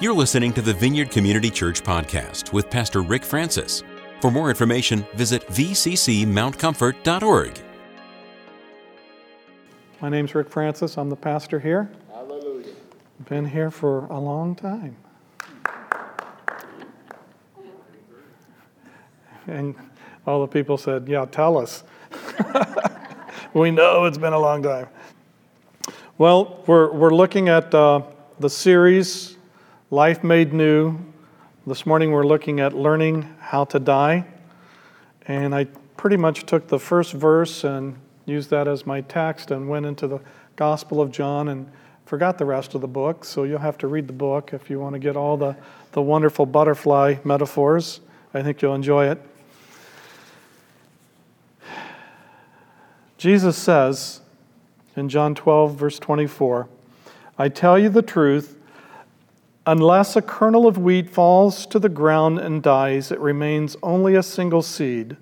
You're listening to the Vineyard Community Church podcast with Pastor Rick Francis. For more information, visit vccmountcomfort.org. My name's Rick Francis. I'm the pastor here. Hallelujah. Been here for a long time. And all the people said, Yeah, tell us. we know it's been a long time. Well, we're, we're looking at uh, the series Life Made New. This morning we're looking at learning how to die. And I pretty much took the first verse and used that as my text and went into the Gospel of John and forgot the rest of the book. So you'll have to read the book if you want to get all the, the wonderful butterfly metaphors. I think you'll enjoy it. Jesus says in John 12, verse 24, I tell you the truth. Unless a kernel of wheat falls to the ground and dies, it remains only a single seed.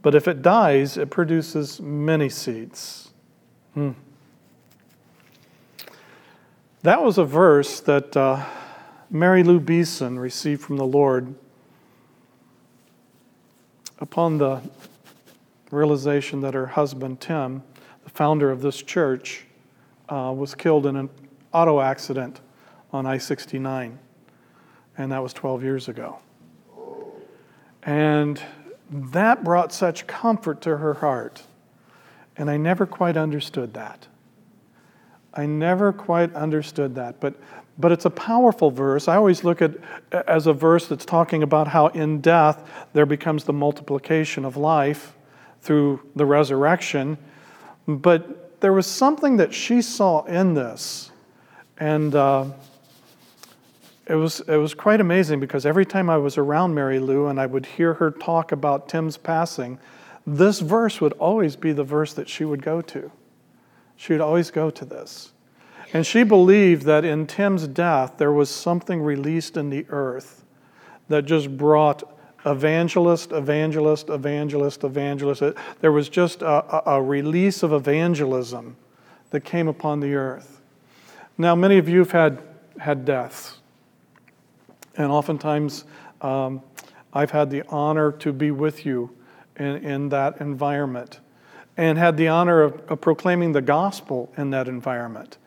But if it dies, it produces many seeds. Hmm. That was a verse that uh, Mary Lou Beeson received from the Lord upon the realization that her husband, Tim, the founder of this church, uh, was killed in an auto accident on I 69. And that was 12 years ago. And that brought such comfort to her heart. And I never quite understood that. I never quite understood that. But, but it's a powerful verse. I always look at as a verse that's talking about how in death there becomes the multiplication of life through the resurrection. But there was something that she saw in this. And uh, it was, it was quite amazing because every time I was around Mary Lou and I would hear her talk about Tim's passing, this verse would always be the verse that she would go to. She would always go to this. And she believed that in Tim's death, there was something released in the earth that just brought evangelist, evangelist, evangelist, evangelist. There was just a, a, release of evangelism that came upon the earth. Now, many of you have had, had deaths. And oftentimes, um, I've had the honor to be with you in, in that environment and had the honor of, of, proclaiming the gospel in that environment.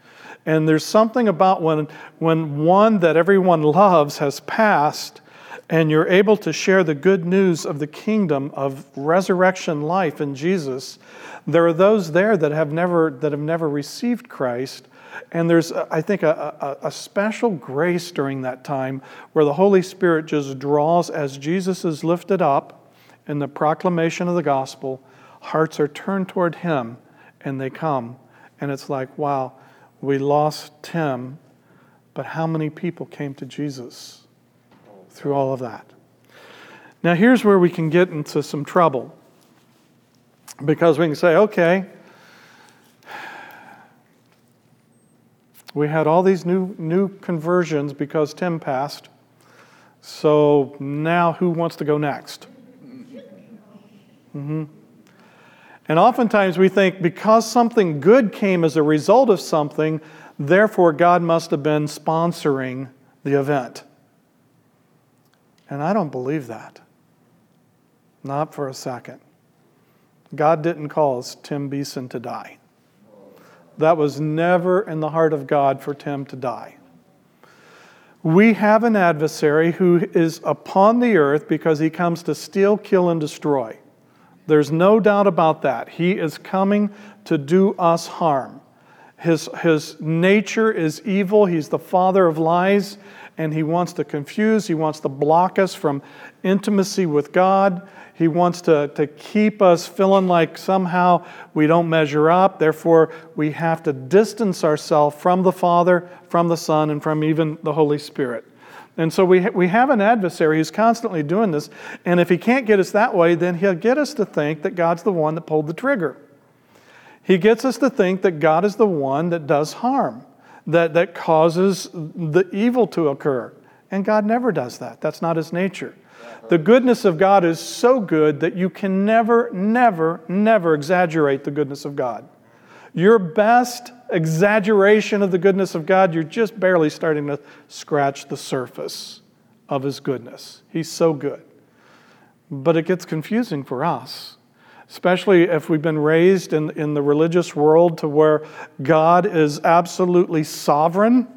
And there's something about when, when one that everyone loves has passed and you're able to share the good news of the kingdom of resurrection life in Jesus, there are those there that have never, that have never received Christ and there's, uh, I think, a, a, a, special grace during that time where the Holy Spirit just draws as Jesus is lifted up in the proclamation of the gospel, hearts are turned toward Him and they come. And it's like, wow, we lost Tim, but how many people came to Jesus through all of that? Now, here's where we can get into some trouble because we can say, okay, we had all these new, new conversions because Tim passed. So now who wants to go next? Mm-hmm. And oftentimes we think because something good came as a result of something, therefore God must have been sponsoring the event. And I don't believe that. Not for a second. God didn't cause Tim Beeson to die. That was never in the heart of God for Tim to die. We have an adversary who is upon the earth because he comes to steal, kill, and destroy. There's no doubt about that. He is coming to do us harm. His, his nature is evil. He's the father of lies, and he wants to confuse, he wants to block us from intimacy with God. He wants to, to keep us feeling like somehow we don't measure up. Therefore, we have to distance ourselves from the Father, from the Son, and from even the Holy Spirit. And so we, ha- we have an adversary who's constantly doing this. And if he can't get us that way, then he'll get us to think that God's the one that pulled the trigger. He gets us to think that God is the one that does harm, that, that causes the evil to occur. And God never does that. That's not his nature. The goodness of God is so good that you can never, never, never exaggerate the goodness of God. Your best exaggeration of the goodness of God, you're just barely starting to scratch the surface of His goodness. He's so good. But it gets confusing for us, especially if we've been raised in, in the religious world to where God is absolutely sovereign.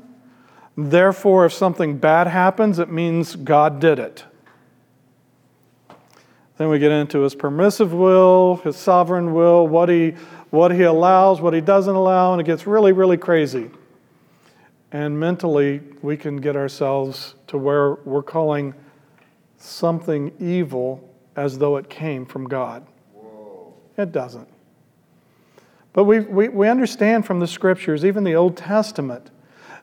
Therefore, if something bad happens, it means God did it. Then we get into his permissive will, his sovereign will, what he, what he allows, what he doesn't allow, and it gets really, really crazy. And mentally, we can get ourselves to where we're calling something evil as though it came from God. It doesn't. But we, we, we understand from the scriptures, even the Old Testament,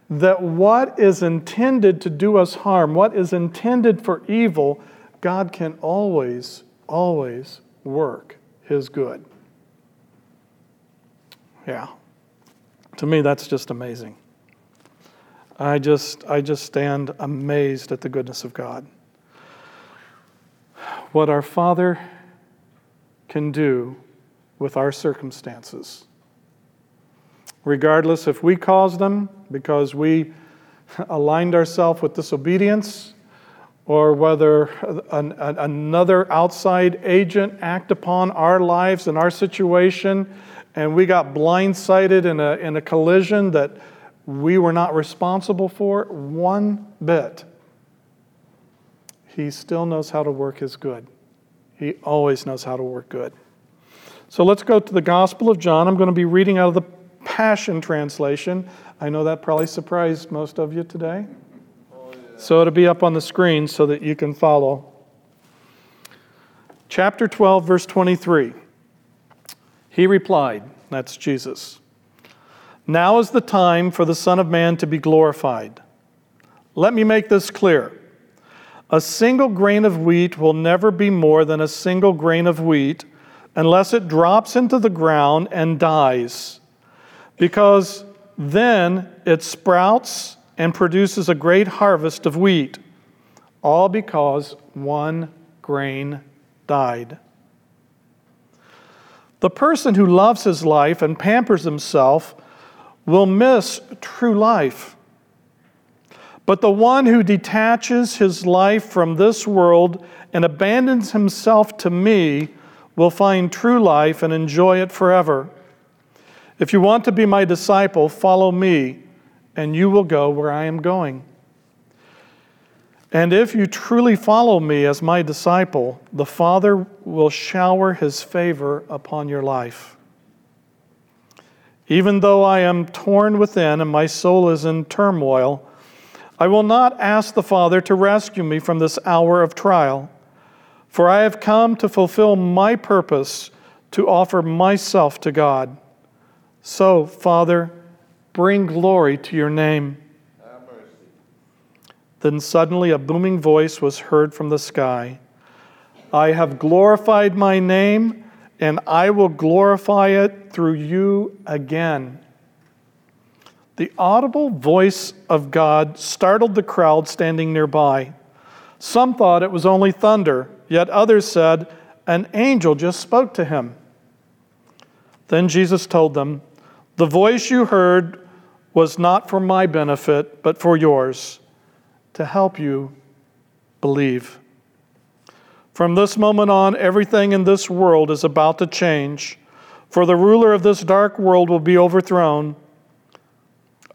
that what is intended to do us harm, what is intended for evil, God can always, always work His good. Yeah. To me, that's just amazing. I just, I just stand amazed at the goodness of God. What our Father can do with our circumstances, regardless if we caused them because we aligned ourselves with disobedience or whether an, an, another outside agent act upon our lives and our situation and we got blindsided in a, in a collision that we were not responsible for one bit he still knows how to work his good he always knows how to work good so let's go to the gospel of john i'm going to be reading out of the passion translation i know that probably surprised most of you today so it'll be up on the screen so that you can follow. Chapter 12, verse 23. He replied, That's Jesus. Now is the time for the Son of Man to be glorified. Let me make this clear. A single grain of wheat will never be more than a single grain of wheat unless it drops into the ground and dies, because then it sprouts and produces a great harvest of wheat, all because one grain died. The person who loves his life and pampers himself will miss true life. But the one who detaches his life from this world and abandons himself to me will find true life and enjoy it forever. If you want to be my disciple, follow me and you will go where I am going. And if you truly follow me as my disciple, the Father will shower his favor upon your life. Even though I am torn within and my soul is in turmoil, I will not ask the Father to rescue me from this hour of trial, for I have come to fulfill my purpose to offer myself to God. So, Father, Bring glory to your name. Then suddenly a booming voice was heard from the sky I have glorified my name, and I will glorify it through you again. The audible voice of God startled the crowd standing nearby. Some thought it was only thunder, yet others said, An angel just spoke to him. Then Jesus told them, The voice you heard was not for my benefit, but for yours, to help you believe. From this moment on, everything in this world is about to change, for the ruler of this dark world will be overthrown.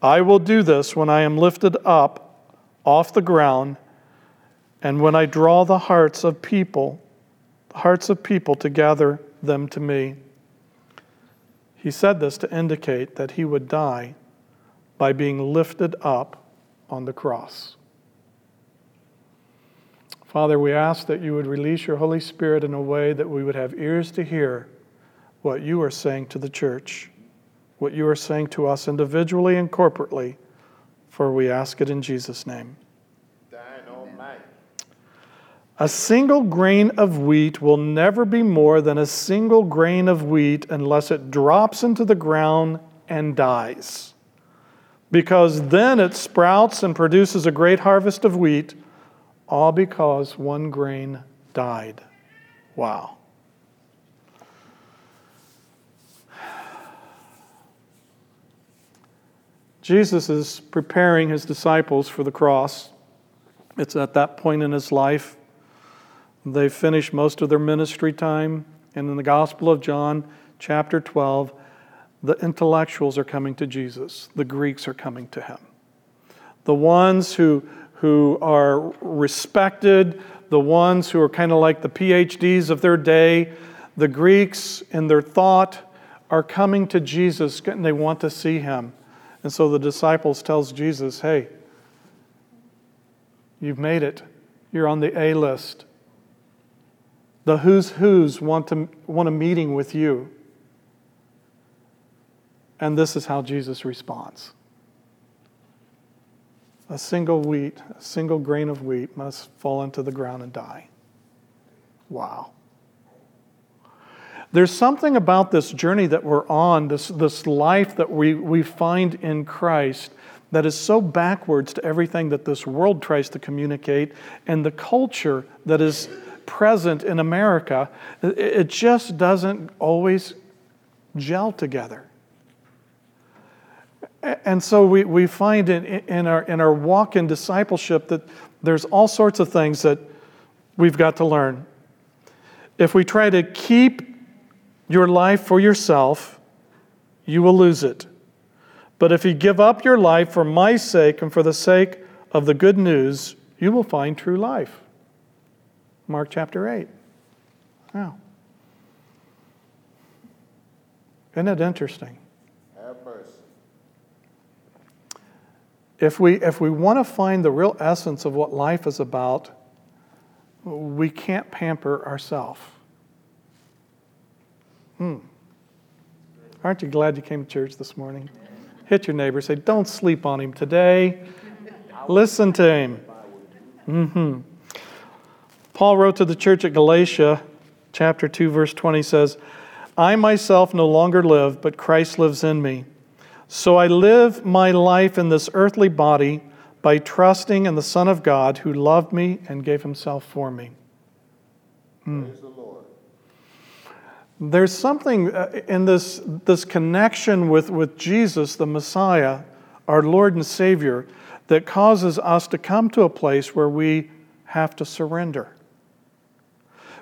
I will do this when I am lifted up off the ground and when I draw the hearts of people, the hearts of people to gather them to me. He said this to indicate that he would die by being lifted up on the cross. Father, we ask that you would release your Holy Spirit in a way that we would have ears to hear what you are saying to the church, what you are saying to us individually and corporately, for we ask it in Jesus' name. A single grain of wheat will never be more than a single grain of wheat unless it drops into the ground and dies because then it sprouts and produces a great harvest of wheat, all because one grain died. Wow. Jesus is preparing his disciples for the cross. It's at that point in his life. They've finished most of their ministry time. And in the Gospel of John, chapter 12, the intellectuals are coming to Jesus, the Greeks are coming to him. The ones who, who are respected, the ones who are kind of like the PhDs of their day, the Greeks in their thought are coming to Jesus and they want to see him. And so the disciples tells Jesus, "Hey, you've made it. You're on the A list. The who's who's want to want a meeting with you." And this is how Jesus responds. A single wheat, a single grain of wheat must fall into the ground and die. Wow. There's something about this journey that we're on, this, this life that we, we find in Christ, that is so backwards to everything that this world tries to communicate and the culture that is present in America. It just doesn't always gel together. And so we, we find in, in, our, in our walk in discipleship that there's all sorts of things that we've got to learn. If we try to keep your life for yourself, you will lose it. But if you give up your life for my sake and for the sake of the good news, you will find true life. Mark chapter 8. Wow. Isn't it interesting? Have mercy. If we, if we want to find the real essence of what life is about, we can't pamper ourselves. Hmm. Aren't you glad you came to church this morning? Hit your neighbor, say, Don't sleep on him today. Listen to him. Mm-hmm. Paul wrote to the church at Galatia, chapter 2, verse 20 says, I myself no longer live, but Christ lives in me. So I live my life in this earthly body by trusting in the Son of God who loved me and gave himself for me. Mm. There's something uh, in this, this connection with, with Jesus, the Messiah, our Lord and Savior, that causes us to come to a place where we have to surrender.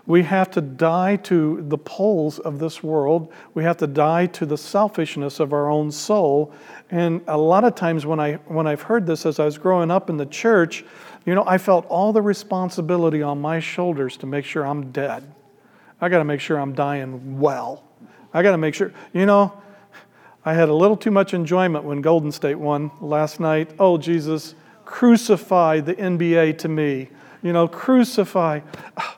We have to die to the poles of this world. We have to die to the selfishness of our own soul. And a lot of times when, I, when I've heard this as I was growing up in the church, you know, I felt all the responsibility on my shoulders to make sure I'm dead. I got to make sure I'm dying well. I got to make sure, you know, I had a little too much enjoyment when Golden State won last night. Oh, Jesus, crucify the NBA to me. You know, crucify.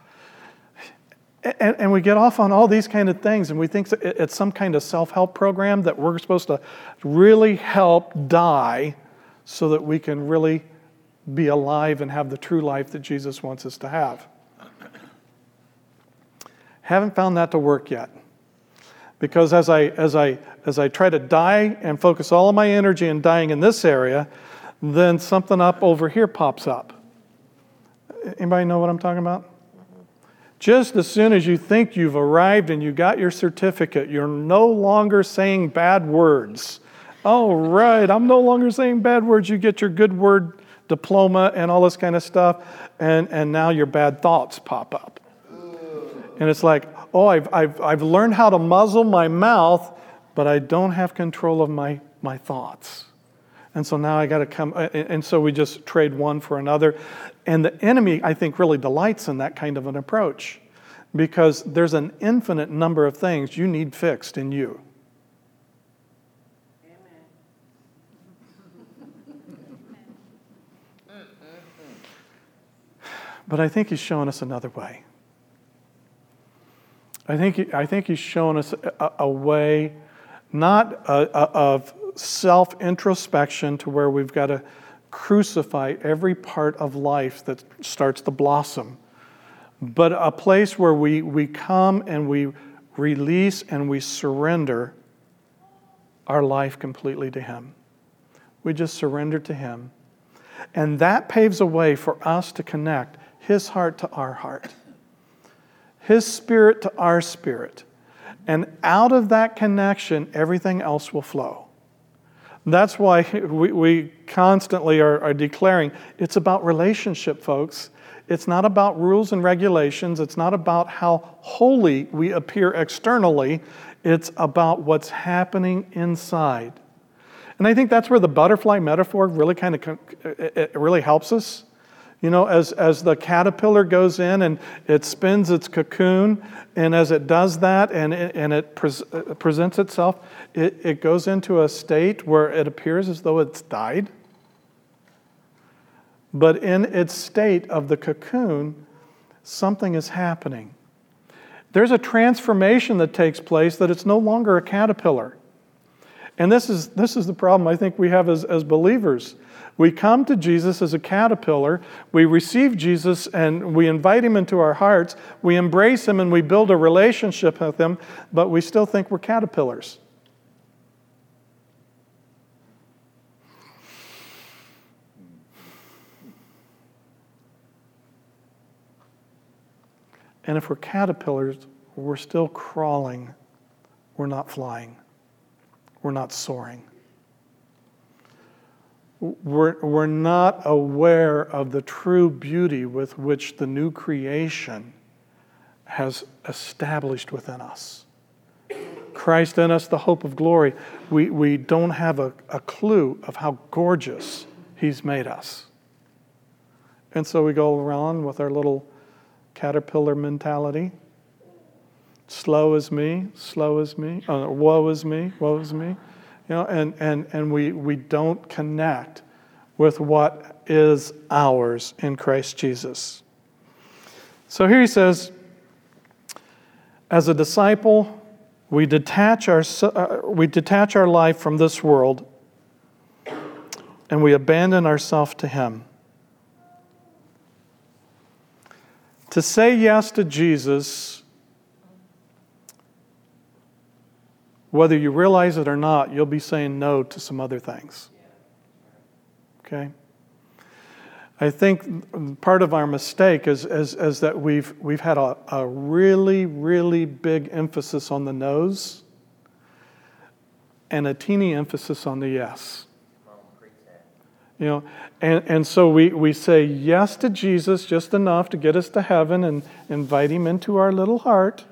And, and, we get off on all these kind of things, and we think it's some kind of self help program that we're supposed to really help die so that we can really be alive and have the true life that Jesus wants us to have. Haven't found that to work yet. Because as I, as I, as I try to die and focus all of my energy in dying in this area, then something up over here pops up. Anybody know what I'm talking about? Just as soon as you think you've arrived and you got your certificate, you're no longer saying bad words. Oh, right, I'm no longer saying bad words. You get your good word diploma and all this kind of stuff, and, and now your bad thoughts pop up. And it's like, oh, I've, I've, I've learned how to muzzle my mouth, but I don't have control of my, my thoughts. And so now I got to come, uh, and so we just trade one for another. And the enemy, I think, really delights in that kind of an approach because there's an infinite number of things you need fixed in you. But I think he's showing us another way. I think, I think he's shown us a, a way not a, a, of self introspection to where we've got to crucify every part of life that starts to blossom, but a place where we, we come and we release and we surrender our life completely to Him. We just surrender to Him. And that paves a way for us to connect His heart to our heart. His spirit to our spirit. And out of that connection, everything else will flow. That's why we, we constantly are, are declaring it's about relationship, folks. It's not about rules and regulations. It's not about how holy we appear externally. It's about what's happening inside. And I think that's where the butterfly metaphor really kind of it really helps us. You know, as, as the caterpillar goes in and it spins its cocoon, and as it does that and it, and it pre- uh, presents itself, it, it goes into a state where it appears as though it's died. But in its state of the cocoon, something is happening. There's a transformation that takes place that it's no longer a caterpillar. And this is, this is the problem I think we have as, as believers. We come to Jesus as a caterpillar, we receive Jesus and we invite him into our hearts, we embrace him and we build a relationship with him, but we still think we're caterpillars. And if we're caterpillars, we're still crawling, we're not flying we're not soaring. We're, we're not aware of the true beauty with which the new creation has established within us. Christ in us, the hope of glory. We, we don't have a, a clue of how gorgeous He's made us. And so we go around with our little caterpillar mentality slow as me, slow as me, uh, woe is me, woe is me. You know, and, and, and we, we don't connect with what is ours in Christ Jesus. So here he says, as a disciple, we detach our, uh, we detach our life from this world and we abandon ourselves to Him. To say yes to Jesus whether you realize it or not, you'll be saying no to some other things. Okay? I think part of our mistake is, is, is that we've, we've had a, a really, really big emphasis on the no's and a teeny emphasis on the yes. You know, and, and so we, we say yes to Jesus just enough to get us to heaven and invite him into our little heart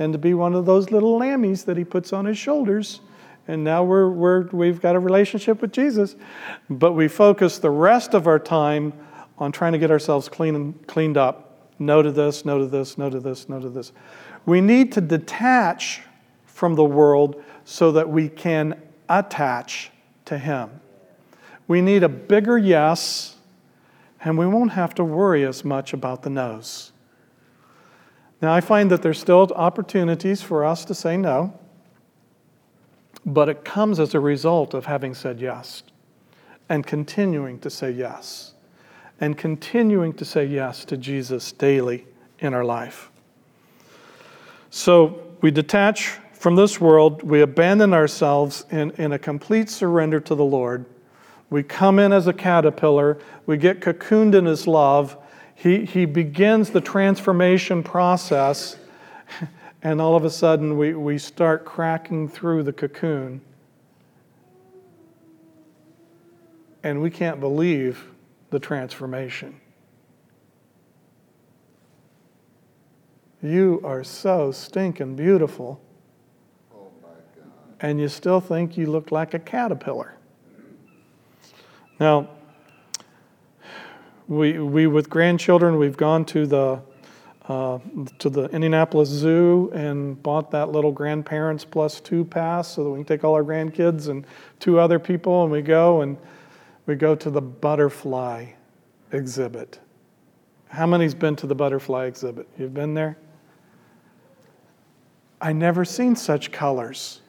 and to be one of those little lammies that he puts on his shoulders. And now we're, we're, we've got a relationship with Jesus. But we focus the rest of our time on trying to get ourselves clean, and cleaned up. No to this, no to this, no to this, no to this. We need to detach from the world so that we can attach to Him. We need a bigger yes, and we won't have to worry as much about the no's. Now, I find that there's still opportunities for us to say no, but it comes as a result of having said yes and continuing to say yes and continuing to say yes to Jesus daily in our life. So we detach from this world, we abandon ourselves in, in a complete surrender to the Lord. We come in as a caterpillar, we get cocooned in His love, he, he begins the transformation process, and all of a sudden we, we start cracking through the cocoon. And we can't believe the transformation. You are so stinking beautiful. Oh. And you still think you look like a caterpillar. Now, we, we with grandchildren, we've gone to the uh, to the Indianapolis Zoo and bought that little grandparents plus two pass so that we can take all our grandkids and two other people and we go and we go to the butterfly exhibit. How many's been to the butterfly exhibit? You've been there? I never seen such colors.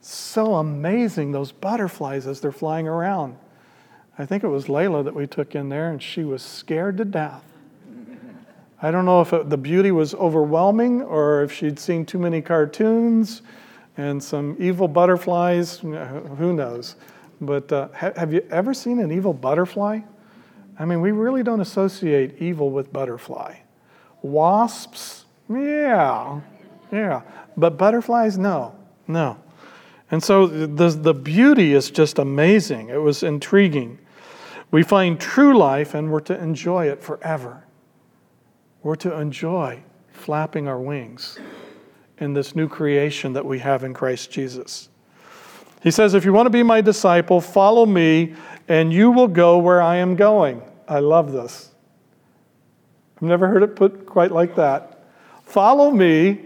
So amazing those butterflies as they're flying around. I think it was Layla that we took in there, and she was scared to death. I don't know if it, the beauty was overwhelming or if she'd seen too many cartoons and some evil butterflies. Who knows? But uh, have you ever seen an evil butterfly? I mean, we really don't associate evil with butterfly. Wasps, yeah, yeah. But butterflies, no, no. And so the, the beauty is just amazing. It was intriguing. We find true life and we're to enjoy it forever. We're to enjoy flapping our wings in this new creation that we have in Christ Jesus. He says, If you want to be my disciple, follow me, and you will go where I am going. I love this. I've never heard it put quite like that. Follow me.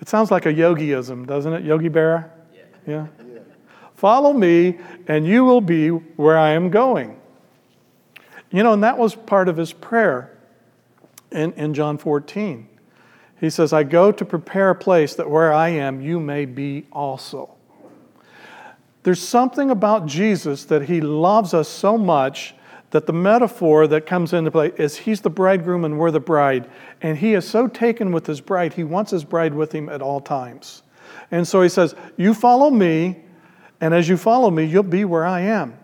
It sounds like a yogiism, doesn't it? Yogi Berra? Yeah. yeah. Follow me, and you will be where I am going. You know, and that was part of his prayer in, in John 14. He says, I go to prepare a place that where I am, you may be also. There's something about Jesus that he loves us so much that the metaphor that comes into play is he's the bridegroom and we're the bride. And he is so taken with his bride, he wants his bride with him at all times. And so he says, You follow me, and as you follow me, you'll be where I am.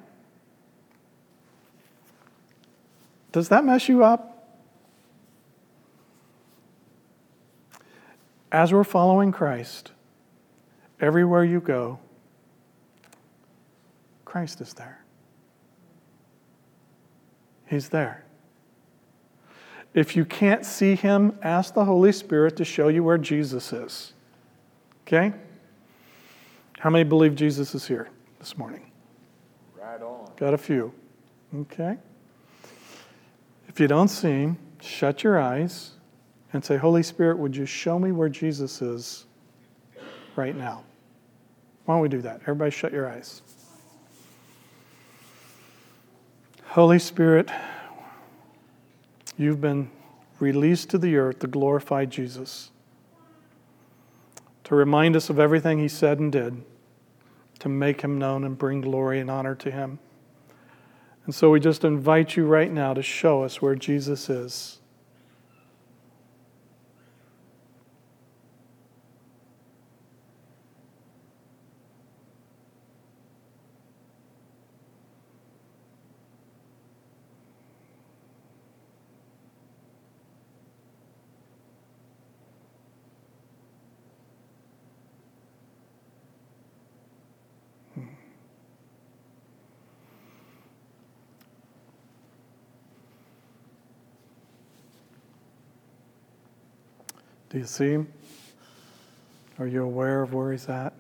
Does that mess you up? As we're following Christ, everywhere you go, Christ is there. He's there. If you can't see him, ask the Holy Spirit to show you where Jesus is. Okay? How many believe Jesus is here this morning? Right on. Got a few. Okay? If you don't see him, shut your eyes and say, Holy Spirit, would you show me where Jesus is right now? Why don't we do that? Everybody, shut your eyes. Holy Spirit, you've been released to the earth to glorify Jesus, to remind us of everything he said and did, to make him known and bring glory and honor to him. And so we just invite you right now to show us where Jesus is. You see him? Are you aware of where he's at?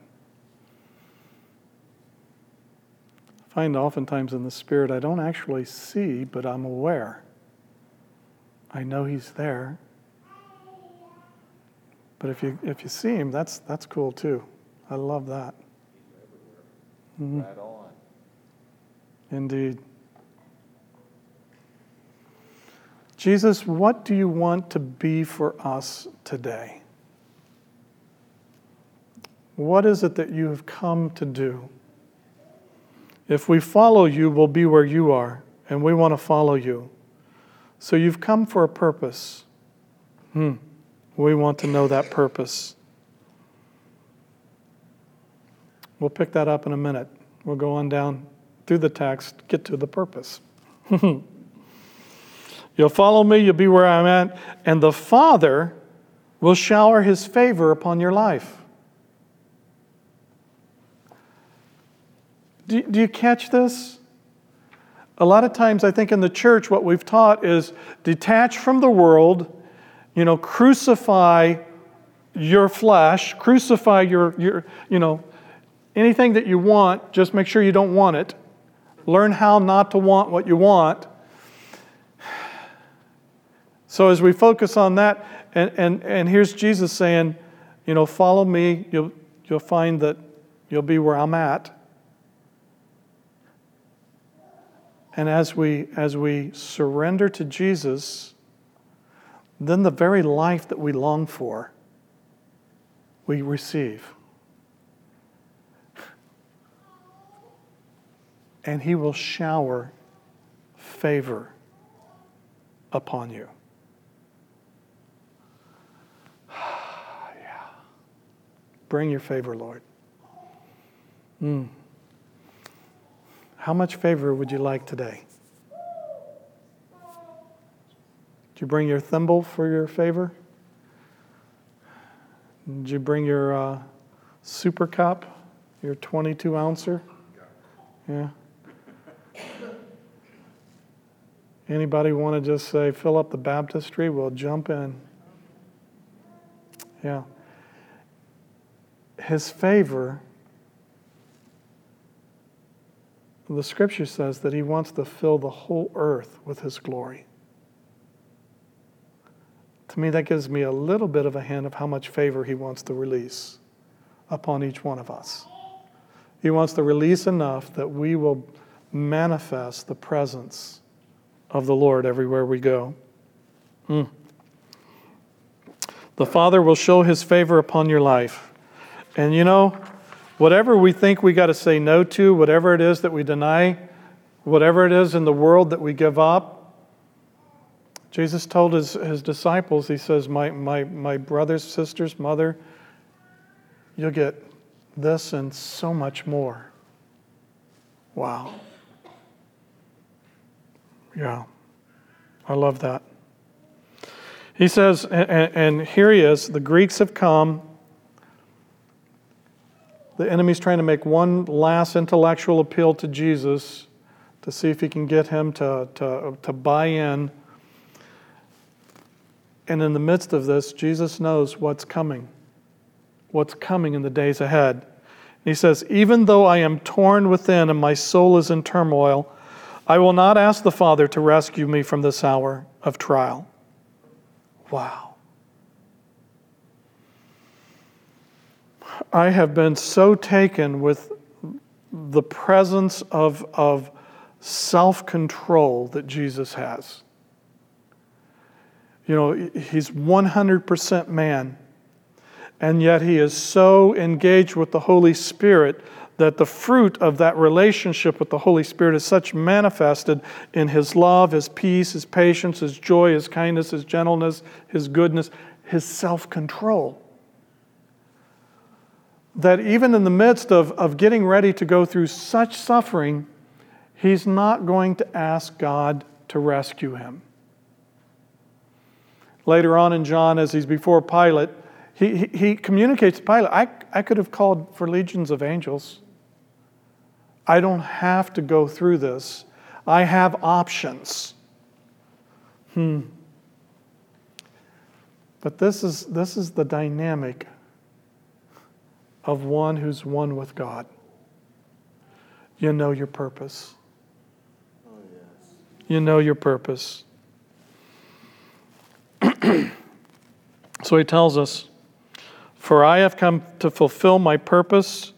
I find oftentimes in the Spirit I don't actually see, but I'm aware. I know he's there. But if you if you see him, that's that's cool too. I love that. Mm-hmm. Right on. Indeed. Jesus, what do you want to be for us today? What is it that you have come to do? If we follow you, we'll be where you are, and we want to follow you. So you've come for a purpose. Hmm. We want to know that purpose. We'll pick that up in a minute. We'll go on down through the text, get to the purpose. You'll follow me, you'll be where I'm at, and the Father will shower his favor upon your life. Do, do you catch this? A lot of times, I think in the church, what we've taught is detach from the world, you know, crucify your flesh, crucify your, your, you know, anything that you want, just make sure you don't want it. Learn how not to want what you want. So as we focus on that, and, and, and here's Jesus saying, you know, follow me, you'll, you'll find that you'll be where I'm at. And as we, as we surrender to Jesus, then the very life that we long for, we receive. And He will shower favor upon you. Bring your favor, Lord. Mm. How much favor would you like today? Did you bring your thimble for your favor? Did you bring your uh, super cup? Your 22 ouncer? Yeah. Anybody want to just say, fill up the baptistry? We'll jump in. Yeah. His favor, the scripture says that he wants to fill the whole earth with his glory. To me, that gives me a little bit of a hint of how much favor he wants to release upon each one of us. He wants to release enough that we will manifest the presence of the Lord everywhere we go. Mm. The Father will show his favor upon your life. And you know, whatever we think we got to say no to, whatever it is that we deny, whatever it is in the world that we give up, Jesus told his, his disciples, He says, my, my, my brothers, sisters, mother, you'll get this and so much more. Wow. Yeah, I love that. He says, and, and here he is the Greeks have come. The enemy's trying to make one last intellectual appeal to Jesus to see if he can get him to, to, to buy in. And in the midst of this, Jesus knows what's coming, what's coming in the days ahead. And he says, Even though I am torn within and my soul is in turmoil, I will not ask the Father to rescue me from this hour of trial. Wow. I have been so taken with the presence of, of self control that Jesus has. You know, he's 100% man, and yet he is so engaged with the Holy Spirit that the fruit of that relationship with the Holy Spirit is such manifested in his love, his peace, his patience, his joy, his kindness, his gentleness, his goodness, his self control. That even in the midst of, of getting ready to go through such suffering, he's not going to ask God to rescue him. Later on in John, as he's before Pilate, he, he, he communicates to Pilate, I, I could have called for legions of angels. I don't have to go through this. I have options. Hmm. But this is, this is the dynamic of one who's one with God. You know your purpose. You know your purpose. so he tells us, For I have come to fulfill my purpose,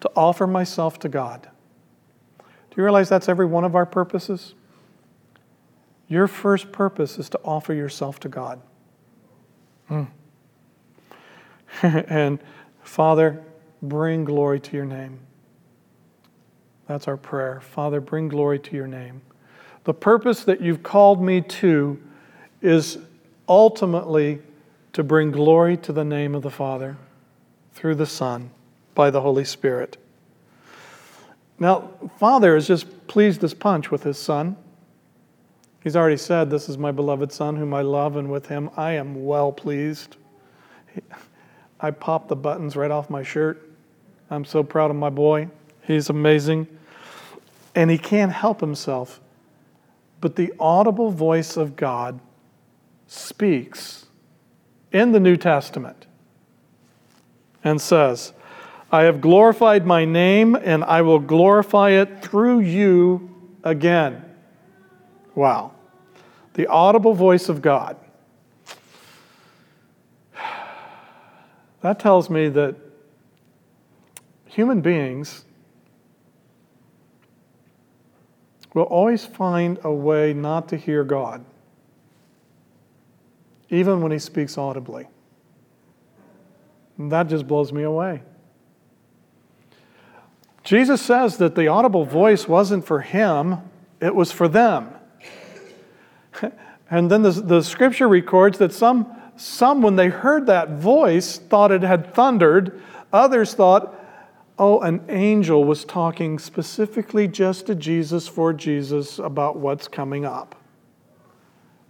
to offer myself to God. Do you realize that's every one of our purposes? Your first purpose is to offer yourself to God. Mm. and Father, bring glory to your name. That's our prayer. Father, bring glory to your name. The purpose that you've called me to is ultimately to bring glory to the name of the Father through the Son by the Holy Spirit. Now, Father is just pleased as punch with his Son. He's already said, This is my beloved Son whom I love, and with him I am well pleased. I pop the buttons right off my shirt. I'm so proud of my boy. He's amazing. And he can't help himself. But the audible voice of God speaks in the New Testament and says, I have glorified my name, and I will glorify it through you again. Wow. The audible voice of God. That tells me that human beings will always find a way not to hear God, even when He speaks audibly. And that just blows me away. Jesus says that the audible voice wasn't for him, it was for them. and then the, the scripture records that some, some, when they heard that voice, thought it had thundered. Others thought, oh, an angel was talking specifically just to Jesus for Jesus about what's coming up.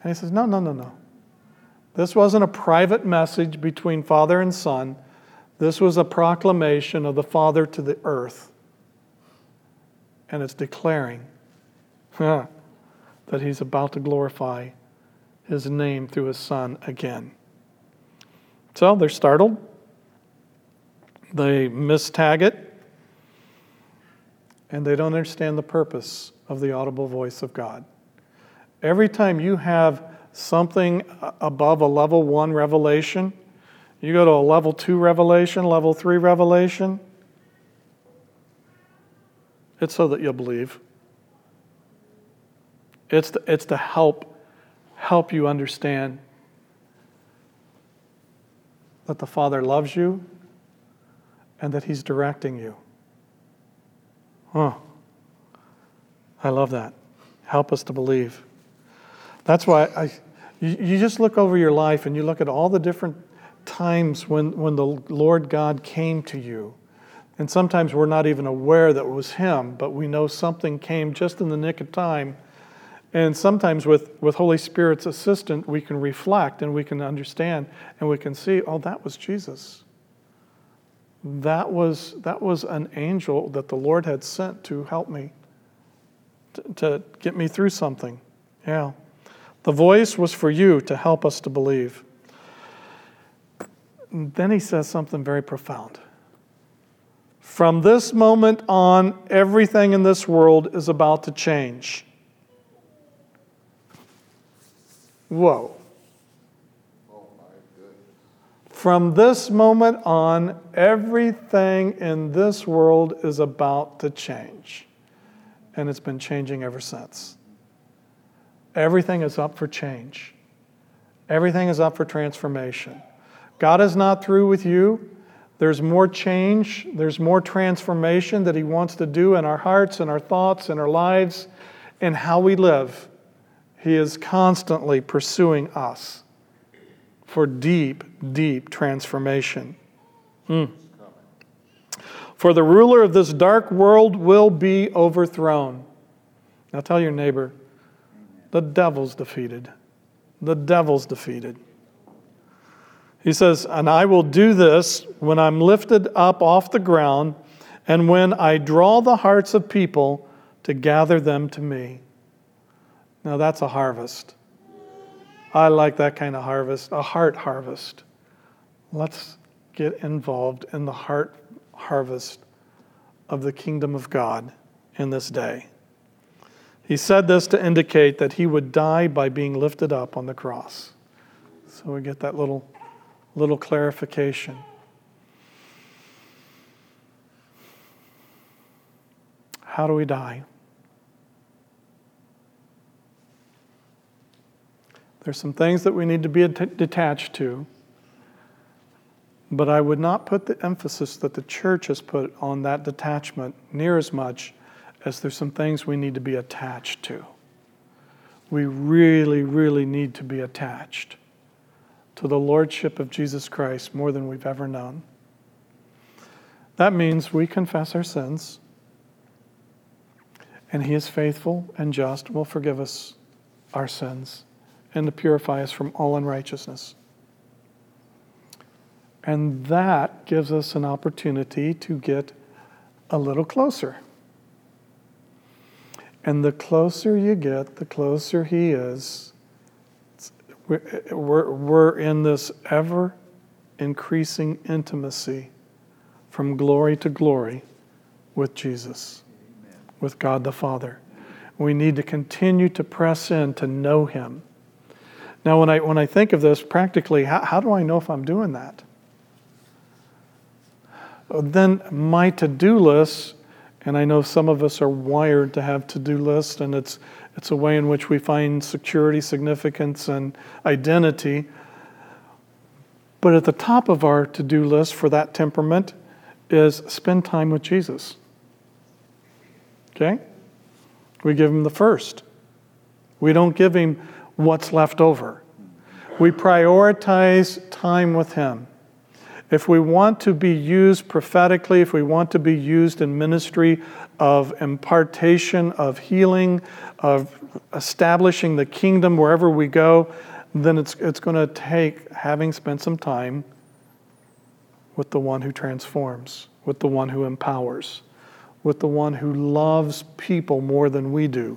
And he says, no, no, no, no. This wasn't a private message between father and son. This was a proclamation of the Father to the earth. And it's declaring that he's about to glorify his name through his Son again. So they're startled. They mistag it. And they don't understand the purpose of the audible voice of God. Every time you have something above a level one revelation, you go to a level two revelation, level three revelation, it's so that you'll believe. It's to, it's to help help you understand that the Father loves you and that He's directing you. Oh, I love that. Help us to believe. That's why I, you, you just look over your life and you look at all the different times when, when the Lord God came to you. And sometimes we're not even aware that it was Him, but we know something came just in the nick of time. And sometimes with, with Holy Spirit's assistance, we can reflect and we can understand and we can see, oh, that was Jesus. That was, that was an angel that the Lord had sent to help me, to, to get me through something. Yeah. The voice was for you to help us to believe. And then he says something very profound. From this moment on, everything in this world is about to change. Whoa. From this moment on, everything in this world is about to change. And it's been changing ever since. Everything is up for change, everything is up for transformation. God is not through with you. There's more change, there's more transformation that He wants to do in our hearts and our thoughts and our lives and how we live. He is constantly pursuing us for deep, deep transformation. Mm. For the ruler of this dark world will be overthrown. Now tell your neighbor, the devil's defeated. The devil's defeated. He says, And I will do this when I'm lifted up off the ground and when I draw the hearts of people to gather them to me. Now that's a harvest. I like that kind of harvest, a heart harvest. Let's get involved in the heart harvest of the kingdom of God in this day. He said this to indicate that he would die by being lifted up on the cross. So we get that little, little clarification. How do we die? There's some things that we need to be detached to, but I would not put the emphasis that the church has put on that detachment near as much as there's some things we need to be attached to. We really, really need to be attached to the Lordship of Jesus Christ more than we've ever known. That means we confess our sins, and He is faithful and just, will forgive us our sins and to purify us from all unrighteousness. And that gives us an opportunity to get a little closer and the closer you get, the closer He is. We're, we're in this ever increasing intimacy from glory to glory with Jesus, Amen. with God the Father. We need to continue to press in to know Him. Now, when I, when I think of this practically, how, how do I know if I'm doing that? Then my to do list and I know some of us are wired to have to do lists, and it's, it's a way in which we find security, significance, and identity. But at the top of our to do list for that temperament is spend time with Jesus. Okay? We give him the first. We don't give him what's left over. We prioritize time with him if we want to be used prophetically, if we want to be used in ministry of impartation, of healing, of establishing the kingdom wherever we go, then it's, it's going to take having spent some time with the one who transforms, with the one who empowers, with the one who loves people more than we do,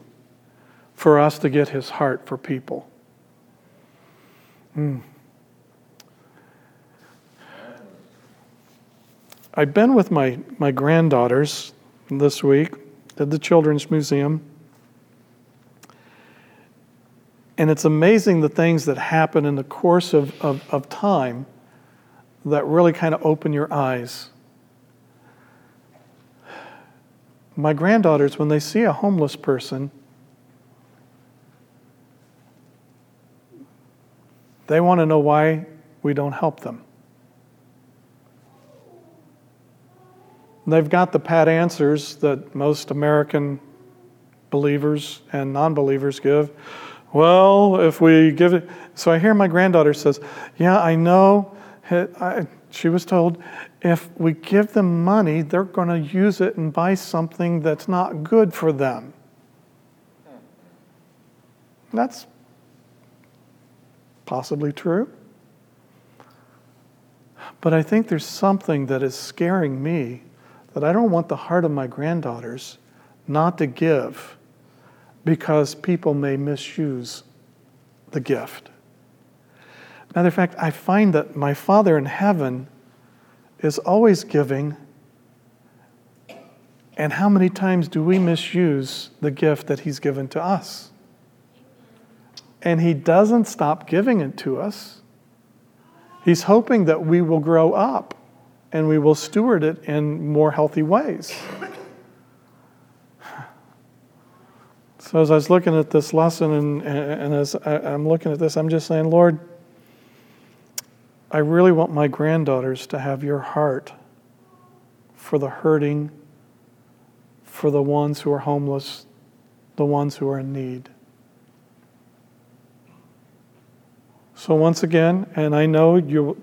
for us to get his heart for people. Mm. I've been with my, my granddaughters this week at the Children's Museum. And it's amazing the things that happen in the course of, of, of time that really kind of open your eyes. My granddaughters, when they see a homeless person, they want to know why we don't help them. They've got the pat answers that most American believers and non believers give. Well, if we give it. So I hear my granddaughter says, Yeah, I know. She was told if we give them money, they're going to use it and buy something that's not good for them. That's possibly true. But I think there's something that is scaring me that I don't want the heart of my granddaughters not to give because people may misuse the gift. Matter of fact, I find that my Father in heaven is always giving. And how many times do we misuse the gift that He's given to us? And He doesn't stop giving it to us. He's hoping that we will grow up and we will steward it in more healthy ways. So, as I was looking at this lesson and, and as I'm looking at this, I'm just saying, Lord, I really want my granddaughters to have your heart for the hurting, for the ones who are homeless, the ones who are in need. So, once again, and I know you,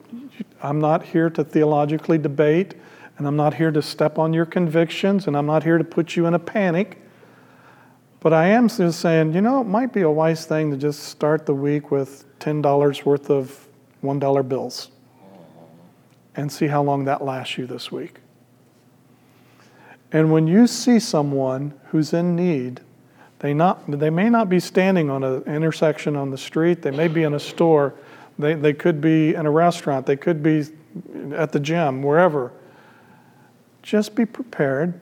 I'm not here to theologically debate, and I'm not here to step on your convictions, and I'm not here to put you in a panic. But I am just saying, you know, it might be a wise thing to just start the week with $10 worth of $1 bills and see how long that lasts you this week. And when you see someone who's in need, they, not, they may not be standing on an intersection on the street, they may be in a store, they, they could be in a restaurant, they could be at the gym, wherever. Just be prepared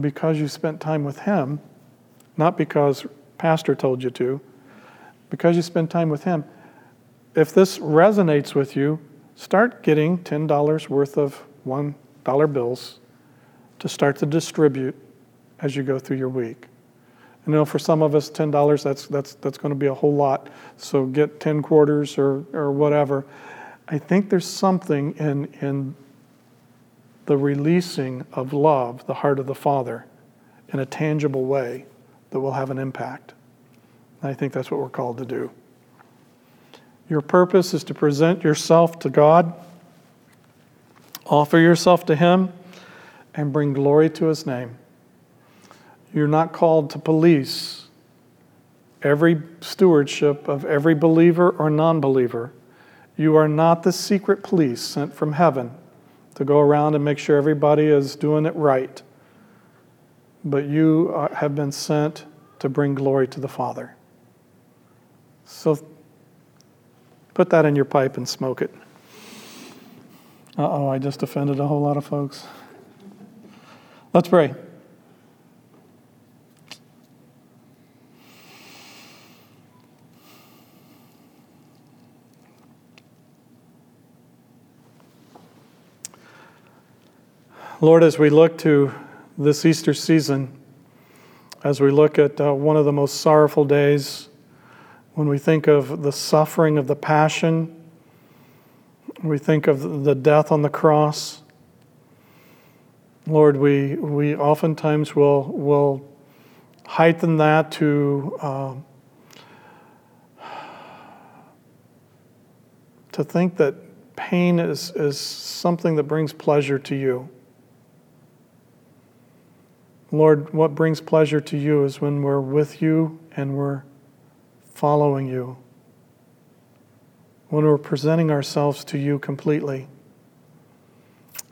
because you spent time with Him, not because Pastor told you to, because you spend time with Him. If this resonates with you, start getting $10 worth of $1 bills to start to distribute as you go through your week. You know, for some of us, ten dollars that's that's that's going to be a whole lot. So get ten quarters or or whatever. I think there's something in in the releasing of love, the heart of the Father, in a tangible way that will have an impact. And I think that's what we're called to do. Your purpose is to present yourself to God, offer yourself to Him, and bring glory to His name. You're not called to police every stewardship of every believer or non believer. You are not the secret police sent from heaven to go around and make sure everybody is doing it right. But you have been sent to bring glory to the Father. So put that in your pipe and smoke it. Uh oh, I just offended a whole lot of folks. Let's pray. Lord, as we look to this Easter season, as we look at uh, one of the most sorrowful days, when we think of the suffering of the passion, we think of the death on the cross. Lord, we, we oftentimes will, will heighten that to, uh, to think that pain is, is something that brings pleasure to you. Lord, what brings pleasure to you is when we're with you and we're following you. when we're presenting ourselves to you completely.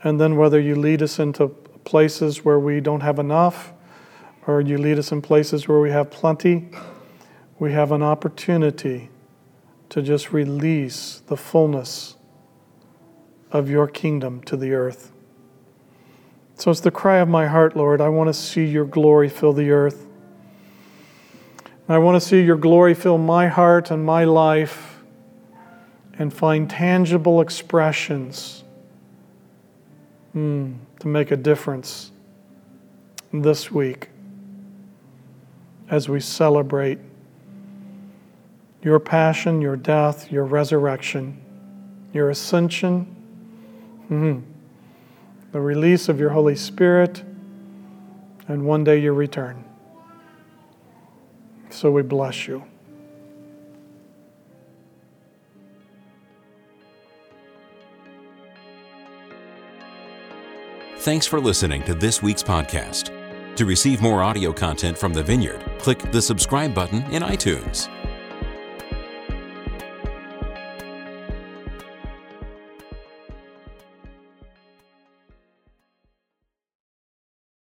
And then whether you lead us into places where we don't have enough, or you lead us in places where we have plenty, we have an opportunity to just release the fullness of your kingdom to the earth. So it's the cry of my heart, Lord. I want to see your glory fill the earth. I want to see your glory fill my heart and my life and find tangible expressions mm, to make a difference this week as we celebrate your passion, your death, your resurrection, your ascension, mm-hmm. The release of your Holy Spirit, and one day your return. So we bless you. Thanks for listening to this week's podcast. To receive more audio content from the Vineyard, click the subscribe button in iTunes.